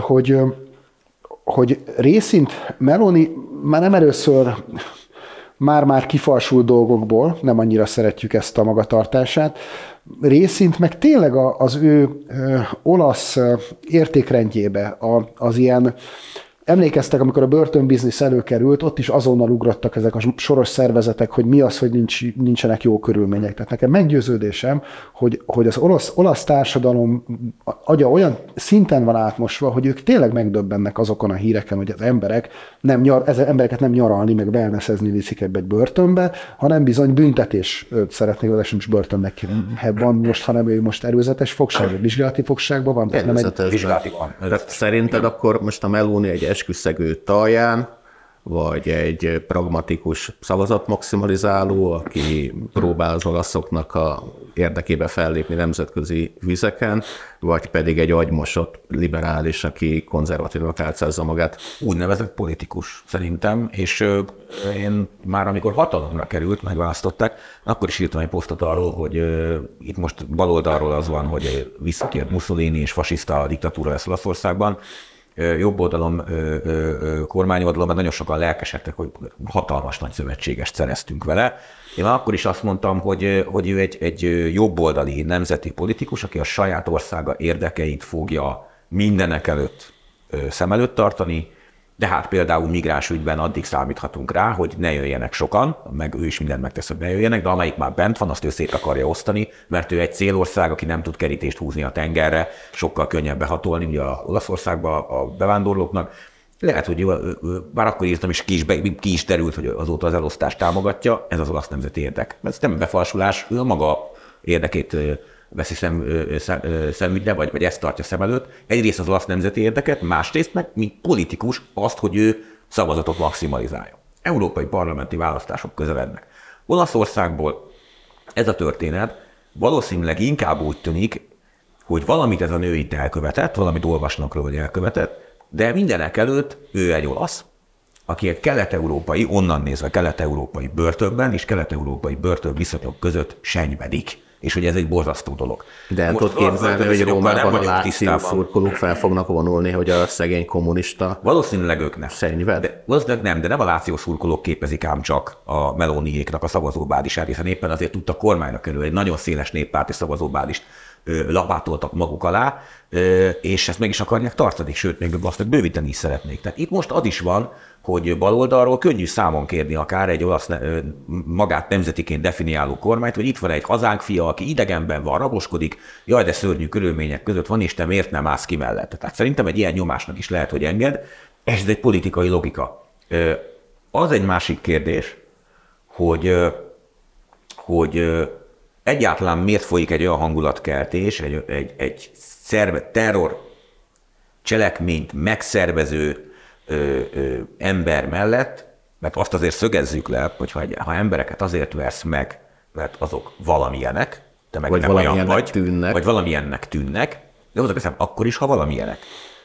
S3: hogy, hogy részint Meloni már nem először már-már kifarsult dolgokból, nem annyira szeretjük ezt a magatartását, részint meg tényleg az ő olasz értékrendjébe, az ilyen Emlékeztek, amikor a börtönbiznisz előkerült, ott is azonnal ugrottak ezek a soros szervezetek, hogy mi az, hogy nincs, nincsenek jó körülmények. Tehát nekem meggyőződésem, hogy, hogy az olasz, olasz társadalom agya olyan szinten van átmosva, hogy ők tényleg megdöbbennek azokon a híreken, hogy az emberek nem nyar, ez embereket nem nyaralni, meg wellnessezni viszik ebbe egy börtönbe, hanem bizony büntetés szeretnék, vagy sem is börtönnek van most, hanem ő most erőzetes fogság, vagy vizsgálati fogságban van.
S2: Nem egy... Vizsgálati van. Szerinted akkor most a Meloni egy esküszegő talján vagy egy pragmatikus szavazatmaximalizáló, aki próbál az olaszoknak a érdekébe fellépni nemzetközi vizeken, vagy pedig egy agymosott liberális, aki konzervatívnak álcázza magát.
S4: Úgynevezett politikus szerintem, és én már amikor hatalomra került, megválasztották, akkor is írtam egy posztot arról, hogy itt most baloldalról az van, hogy visszatért Mussolini és fasiszta diktatúra lesz Olaszországban, jobb oldalon, kormányoldalon, mert nagyon sokan lelkesedtek, hogy hatalmas nagy szövetségest szereztünk vele. Én akkor is azt mondtam, hogy, hogy ő egy, egy jobboldali nemzeti politikus, aki a saját országa érdekeit fogja mindenek előtt szem előtt tartani, de hát például migráns ügyben addig számíthatunk rá, hogy ne jöjjenek sokan, meg ő is mindent megtesz, hogy ne jöjjenek, de amelyik már bent van, azt ő szét akarja osztani, mert ő egy célország, aki nem tud kerítést húzni a tengerre, sokkal könnyebb behatolni, ugye a Olaszországba a bevándorlóknak. Lehet, hogy bár akkor írtam, és ki is, be, ki is derült, hogy azóta az elosztást támogatja, ez az olasz nemzeti érdek. Ez nem befalsulás, ő a maga érdekét veszi szem, szem, szemügyre, vagy, vagy ezt tartja szem előtt. Egyrészt az olasz nemzeti érdeket, másrészt meg, mint politikus, azt, hogy ő szavazatot maximalizálja. Európai parlamenti választások közelednek. Olaszországból ez a történet valószínűleg inkább úgy tűnik, hogy valamit ez a nő itt elkövetett, valamit olvasnak róla, hogy elkövetett, de mindenek előtt ő egy olasz, aki egy kelet-európai, onnan nézve kelet-európai börtönben és kelet-európai börtön viszonyok között senyvedik és hogy ez egy borzasztó dolog.
S2: De el tudod képzelni, hogy Rómában a láció szurkolók fel fognak vonulni, hogy a szegény kommunista
S4: Valószínűleg ők nem.
S2: Szennyved?
S4: De, valószínűleg nem, de nem a láció szurkolók képezik ám csak a melóniéknak a szavazóbádisát, hiszen éppen azért tudta kormányra kerül egy nagyon széles néppárti szavazóbádist lapátoltak maguk alá, és ezt meg is akarják tartani, sőt, még azt bővíteni is szeretnék. Tehát itt most az is van, hogy baloldalról könnyű számon kérni akár egy olasz magát nemzetiként definiáló kormányt, hogy itt van egy hazánk fia, aki idegenben van, raboskodik, jaj, de szörnyű körülmények között van, és te miért nem állsz ki mellett. Tehát szerintem egy ilyen nyomásnak is lehet, hogy enged. Ez egy politikai logika. Az egy másik kérdés, hogy, hogy egyáltalán miért folyik egy olyan hangulatkeltés, egy, egy, egy szerve, terror cselekményt megszervező ö, ö, ember mellett, mert azt azért szögezzük le, hogy ha, ha embereket azért vesz meg, mert azok valamilyenek, te meg
S2: vagy
S4: nem olyan vagy,
S2: tűnnek.
S4: vagy valamilyennek tűnnek, de azok hiszem, akkor is, ha valamilyenek.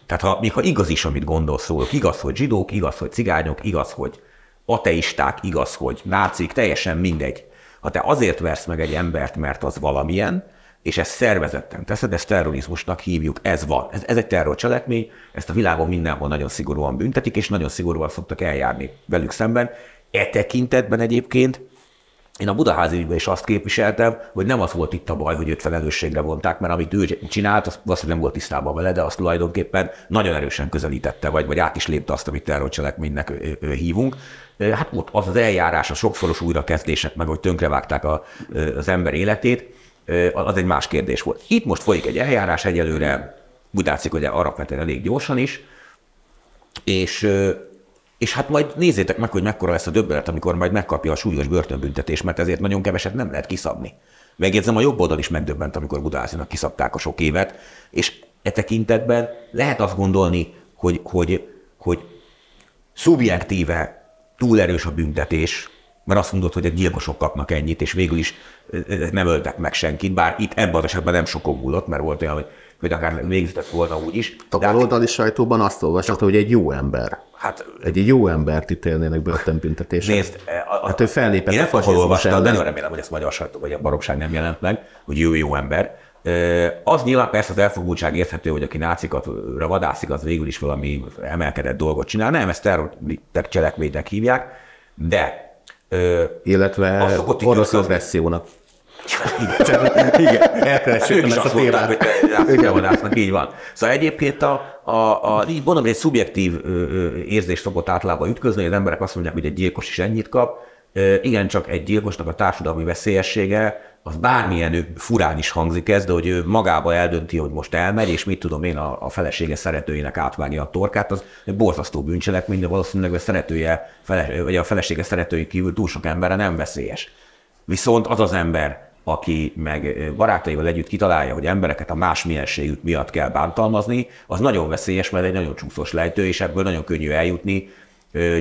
S4: Tehát ha, még ha igaz is, amit gondolsz róluk, igaz, hogy zsidók, igaz, hogy cigányok, igaz, hogy ateisták, igaz, hogy nácik, teljesen mindegy. Ha te azért versz meg egy embert, mert az valamilyen, és ezt szervezetten teszed, ezt terrorizmusnak hívjuk, ez van. Ez, ez egy terrorcselekmény, ezt a világon mindenhol nagyon szigorúan büntetik, és nagyon szigorúan szoktak eljárni velük szemben. E tekintetben egyébként én a Budaházi ügyben is azt képviseltem, hogy nem az volt itt a baj, hogy őt felelősségre vonták, mert amit ő csinált, az valószínűleg nem volt tisztában vele, de azt tulajdonképpen nagyon erősen közelítette, vagy, vagy át is lépte azt, amit terrorcselekménynek hívunk. Hát ott az az eljárás, a sokszoros újrakezdések, meg hogy tönkrevágták a, az ember életét, az egy más kérdés volt. Itt most folyik egy eljárás egyelőre, úgy látszik, hogy alapvetően elég gyorsan is, és, és hát majd nézzétek meg, hogy mekkora lesz a döbbenet, amikor majd megkapja a súlyos börtönbüntetést, mert ezért nagyon keveset nem lehet kiszabni. Megjegyzem, a jobb oldal is megdöbbent, amikor Budászinak kiszabták a sok évet, és e tekintetben lehet azt gondolni, hogy, hogy, hogy szubjektíve túl erős a büntetés, mert azt mondod, hogy a gyilkosok kapnak ennyit, és végül is nem öltek meg senkit, bár itt ebben az esetben nem sokok múlott, mert volt olyan, hogy, hogy akár végzett volna úgy is.
S2: A baloldali sajtóban azt olvasott, hogy egy jó ember. Hát, egy jó embert ítélnének börtönbüntetésre. Nézd, a, a, hát ő fellépett
S4: én a fasizmus de remélem, hogy ezt magyar sajtó vagy a baromság nem jelent meg, hogy jó jó ember. Az nyilván persze az elfogultság érthető, hogy aki nácikat vadászik, az végül is valami emelkedett dolgot csinál. Nem, ezt terror cselekménynek hívják, de
S2: illetve orosz agressziónak. Igen, elkeresítem ezt a témát.
S4: Hogy így van. Szóval egyébként a, a, a így mondom, hogy egy szubjektív érzés szokott általában ütközni, hogy az emberek azt mondják, hogy egy gyilkos is ennyit kap. Igen, csak egy gyilkosnak a társadalmi veszélyessége az bármilyen furán is hangzik ez, de hogy ő magába eldönti, hogy most elmegy, és mit tudom én, a, a felesége szeretőjének átvágja a torkát, az egy borzasztó bűncselekmény, de valószínűleg a szeretője, fele, vagy a felesége szeretői kívül túl sok emberre nem veszélyes. Viszont az az ember, aki meg barátaival együtt kitalálja, hogy embereket a más mienségük miatt kell bántalmazni, az nagyon veszélyes, mert egy nagyon csúszós lejtő, és ebből nagyon könnyű eljutni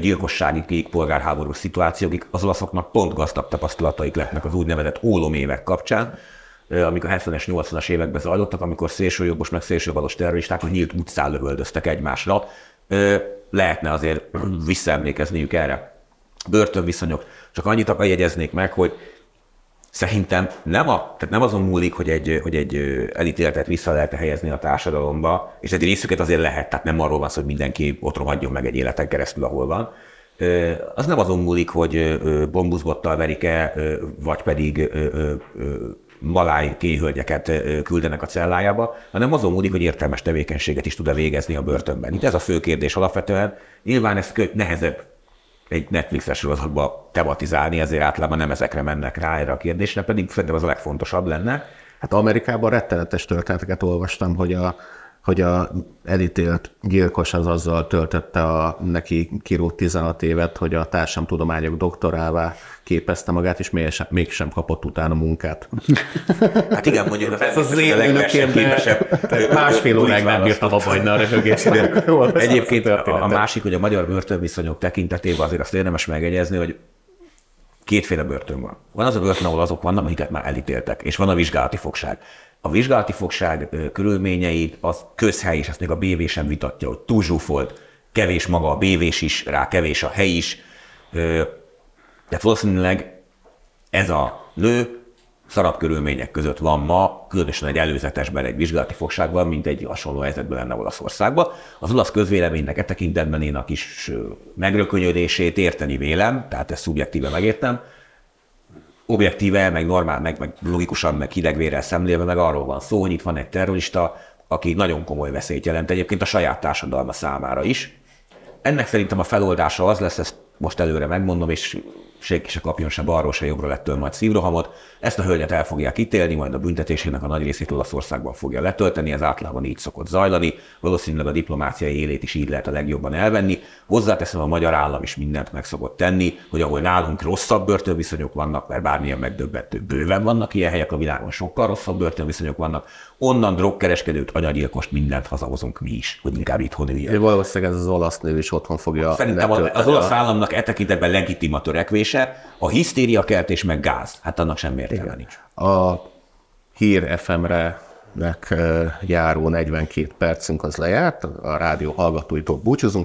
S4: gyilkossági polgárháborús szituációkig, az olaszoknak pont gazdag tapasztalataik lehetnek az úgynevezett ólomévek kapcsán, amik a 70-es, 80-as években zajlottak, amikor szélsőjobbos meg szélsőbalos terroristák, hogy nyílt utcán lövöldöztek egymásra. Lehetne azért visszaemlékezniük erre. Börtönviszonyok. Csak annyit akar jegyeznék meg, hogy Szerintem nem, a, tehát nem azon múlik, hogy egy, hogy egy elítéltet vissza lehet helyezni a társadalomba, és egy részüket azért lehet, tehát nem arról van szó, hogy mindenki ott rohadjon meg egy életen keresztül, ahol van. Az nem azon múlik, hogy bombuszbottal verik-e, vagy pedig maláj kéhölgyeket küldenek a cellájába, hanem azon múlik, hogy értelmes tevékenységet is tud-e végezni a börtönben. Itt ez a fő kérdés alapvetően. Nyilván ez nehezebb egy Netflixes sorozatba tematizálni, ezért általában nem ezekre mennek rá erre a kérdésre, pedig szerintem az a legfontosabb lenne.
S2: Hát Amerikában rettenetes történeteket olvastam, hogy a, hogy a elítélt gyilkos az azzal töltötte a neki kirúgt 16 évet, hogy a társadalomtudományok doktorává képezte magát, és mégsem, mégsem kapott utána munkát.
S4: Hát igen, mondjuk
S2: ez az én önökért másfél óráig nem bírtam abba hagyni a röhögést.
S4: Egyébként a, a másik, hogy a magyar börtönviszonyok tekintetében azért azt érdemes megegyezni, hogy kétféle börtön van. Van az a börtön, ahol azok vannak, akiket már elítéltek, és van a vizsgálati fogság. A vizsgálati fogság körülményeit az közhely, és ezt még a BV sem vitatja, hogy túl zsúfolt, kevés maga a bv is, rá kevés a hely is. Tehát valószínűleg ez a nő szarabb körülmények között van ma, különösen egy előzetesben, egy vizsgálati fogságban, mint egy hasonló helyzetben lenne Olaszországban. Az olasz közvéleménynek e tekintetben én a kis megrökönyödését érteni vélem, tehát ezt szubjektíve megértem, objektíve, meg normál, meg, meg logikusan, meg hidegvérrel szemlélve, meg arról van szó, hogy itt van egy terrorista, aki nagyon komoly veszélyt jelent egyébként a saját társadalma számára is. Ennek szerintem a feloldása az lesz, ezt most előre megmondom, és senki se kapjon se balról, se jobbra lettől majd szívrohamot. Ezt a hölgyet el fogják ítélni, majd a büntetésének a nagy részét Olaszországban fogja letölteni, ez általában így szokott zajlani. Valószínűleg a diplomáciai élét is így lehet a legjobban elvenni. Hozzáteszem, a magyar állam is mindent meg szokott tenni, hogy ahol nálunk rosszabb börtönviszonyok vannak, mert bármilyen megdöbbentő bőven vannak ilyen helyek a világon, sokkal rosszabb börtönviszonyok vannak, onnan drogkereskedőt, anyagyilkost, mindent hazahozunk mi is, hogy inkább itthon üljön.
S2: Valószínűleg ez az olasz nő is otthon fogja
S4: Szerintem az olasz államnak e tekintetben legitim a törekvése, a hisztériakeltés meg gáz. Hát annak sem értelme nincs.
S2: A hír FM-re járó 42 percünk az lejárt, a rádió hallgatóitól búcsúzunk.